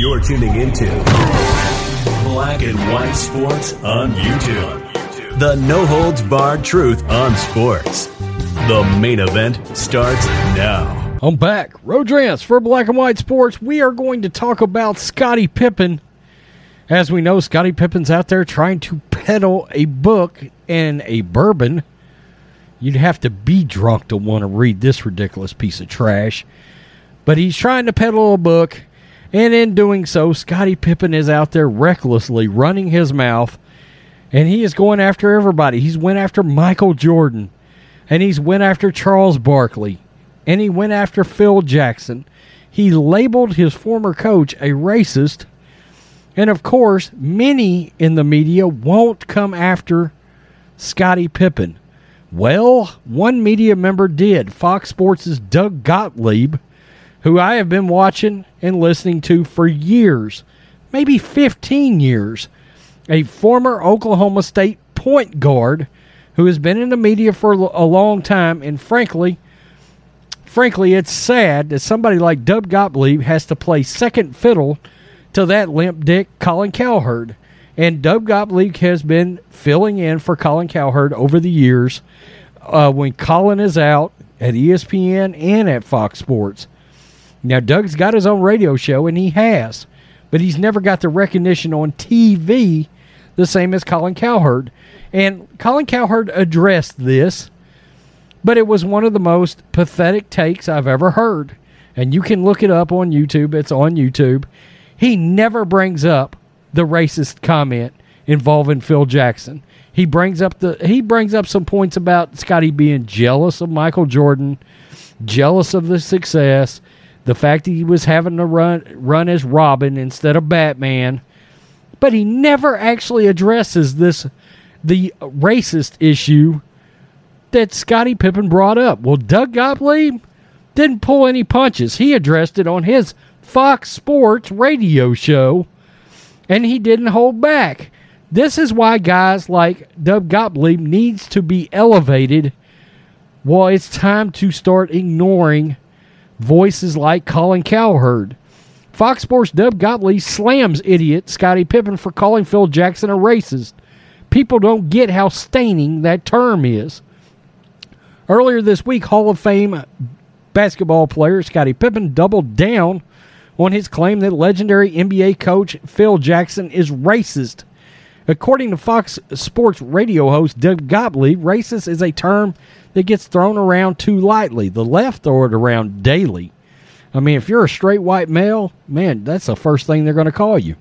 You're tuning into Black and White Sports on YouTube. The no holds barred truth on sports. The main event starts now. I'm back. Rodrance for Black and White Sports. We are going to talk about Scottie Pippen. As we know, Scottie Pippen's out there trying to peddle a book and a bourbon. You'd have to be drunk to want to read this ridiculous piece of trash. But he's trying to peddle a book, and in doing so, Scottie Pippen is out there recklessly running his mouth, and he is going after everybody. He's went after Michael Jordan, and he's went after Charles Barkley, and he went after Phil Jackson. He labeled his former coach a racist, and of course, many in the media won't come after Scottie Pippen. Well, one media member did. Fox Sports' Doug Gottlieb, who I have been watching and listening to for years, maybe 15 years, a former Oklahoma State point guard who has been in the media for a long time, and frankly, frankly, it's sad that somebody like Doug Gottlieb has to play second fiddle to that limp dick Colin Cowherd. And Doug Gottlieb has been filling in for Colin Cowherd over the years uh, when Colin is out at ESPN and at Fox Sports. Now, Doug's got his own radio show, and he has, but he's never got the recognition on TV the same as Colin Cowherd. And Colin Cowherd addressed this, but it was one of the most pathetic takes I've ever heard. And you can look it up on YouTube, it's on YouTube. He never brings up the racist comment involving Phil Jackson. He brings up the he brings up some points about Scottie being jealous of Michael Jordan, jealous of the success, the fact that he was having to run run as Robin instead of Batman. But he never actually addresses this the racist issue that Scottie Pippen brought up. Well, Doug Gottlieb didn't pull any punches. He addressed it on his Fox Sports radio show, and he didn't hold back. This is why guys like Doug Gottlieb needs to be elevated. Well, it's time to start ignoring voices like Colin Cowherd. Fox Sports Doug Gottlieb slams idiot Scottie Pippen for calling Phil Jackson a racist. People don't get how staining that term is. Earlier this week, Hall of Fame basketball player Scottie Pippen doubled down on his claim that legendary NBA coach Phil Jackson is racist. According to Fox Sports radio host Doug Gottlieb, racist is a term that gets thrown around too lightly. The left throw it around daily. I mean, if you're a straight white male, man, that's the first thing they're going to call you.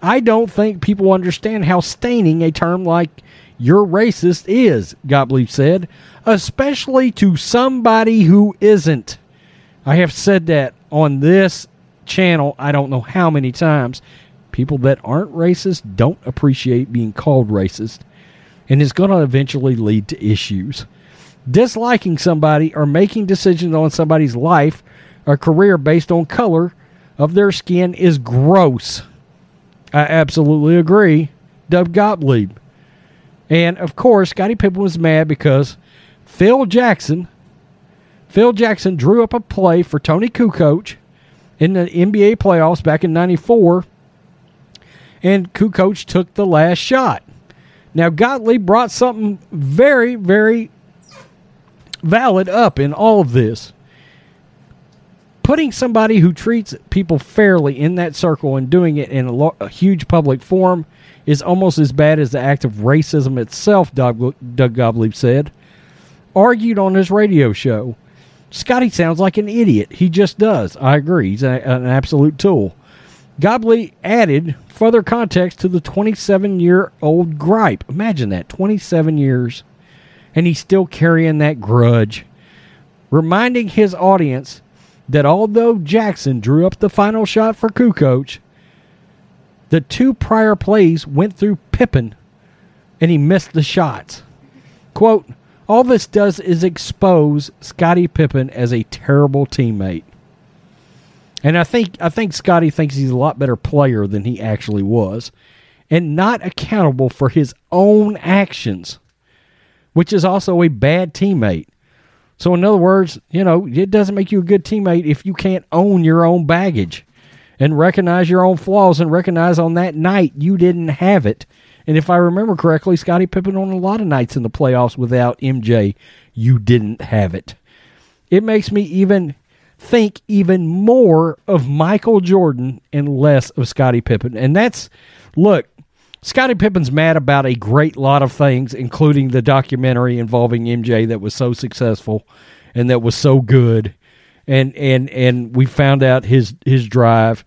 I don't think people understand how staining a term like you're racist is, Gottlieb said, especially to somebody who isn't. I have said that on this channel, I don't know how many times. People that aren't racist don't appreciate being called racist, and it's going to eventually lead to issues. Disliking somebody or making decisions on somebody's life or career based on color of their skin is gross. I absolutely agree. Doug Gottlieb. And of course, Scottie Pippen was mad because Phil Jackson, Phil Jackson drew up a play for Toni Kukoc in the NBA playoffs back in '94, and Kukoc took the last shot. Now Gottlieb brought something very, very valid up in all of this. Putting somebody who treats people fairly in that circle and doing it in a, lo- a huge public forum is almost as bad as the act of racism itself, Doug, Doug Gottlieb said. Argued on his radio show. Scottie sounds like an idiot. He just does. I agree. He's a, an absolute tool. Gottlieb added further context to the 27 year old gripe. Imagine that 27 years, and he's still carrying that grudge. Reminding his audience that although Jackson drew up the final shot for Kukoc, the two prior plays went through Pippen and he missed the shots. Quote, all this does is expose Scottie Pippen as a terrible teammate. And I think I think Scottie thinks he's a lot better player than he actually was and not accountable for his own actions, which is also a bad teammate. So in other words, you know, it doesn't make you a good teammate if you can't own your own baggage. and recognize your own flaws and recognize on that night you didn't have it. And if I remember correctly, Scottie Pippen on a lot of nights in the playoffs without MJ, you didn't have it. It makes me even think even more of Michael Jordan and less of Scottie Pippen. And that's look, Scottie Pippen's mad about a great lot of things, including the documentary involving MJ that was so successful and that was so good. And and and we found out his his drive.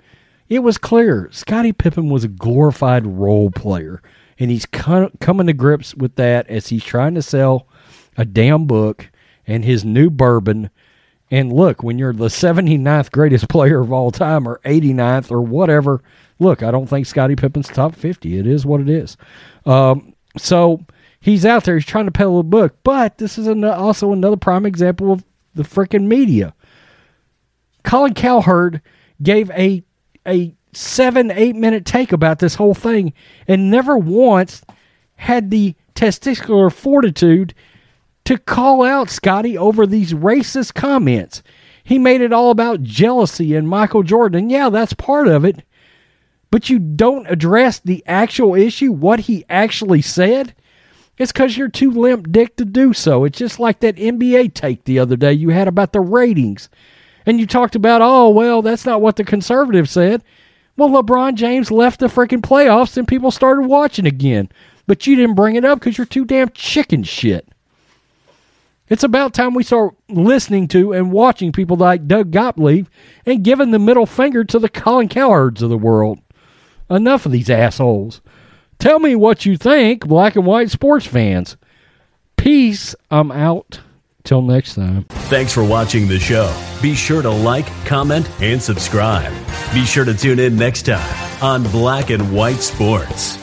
It was clear Scottie Pippen was a glorified role player, and he's com- coming to grips with that as he's trying to sell a damn book and his new bourbon. And look, when you're the 79th greatest player of all time or 89th or whatever, look, I don't think Scottie Pippen's top 50. It is what it is. Um, so he's out there. He's trying to peddle a book. But this is an, also another prime example of the freaking media. Colin Cowherd gave a a seven eight minute take about this whole thing and never once had the testicular fortitude to call out Scottie over these racist comments. He made it all about jealousy and Michael Jordan. Yeah, that's part of it. But you don't address the actual issue, what he actually said. It's because you're too limp dick to do so. It's just like that NBA take the other day you had about the ratings. And you talked about, oh, well, that's not what the conservatives said. Well, LeBron James left the freaking playoffs and people started watching again. But you didn't bring it up because you're too damn chicken shit. It's about time we start listening to and watching people like Doug Gottlieb and giving the middle finger to the Colin Cowherds of the world. Enough of these assholes. Tell me what you think, black and white sports fans. Peace. I'm out. Till next time. Thanks for watching the show. Be sure to like, comment, and subscribe. Be sure to tune in next time on Black and White Sports.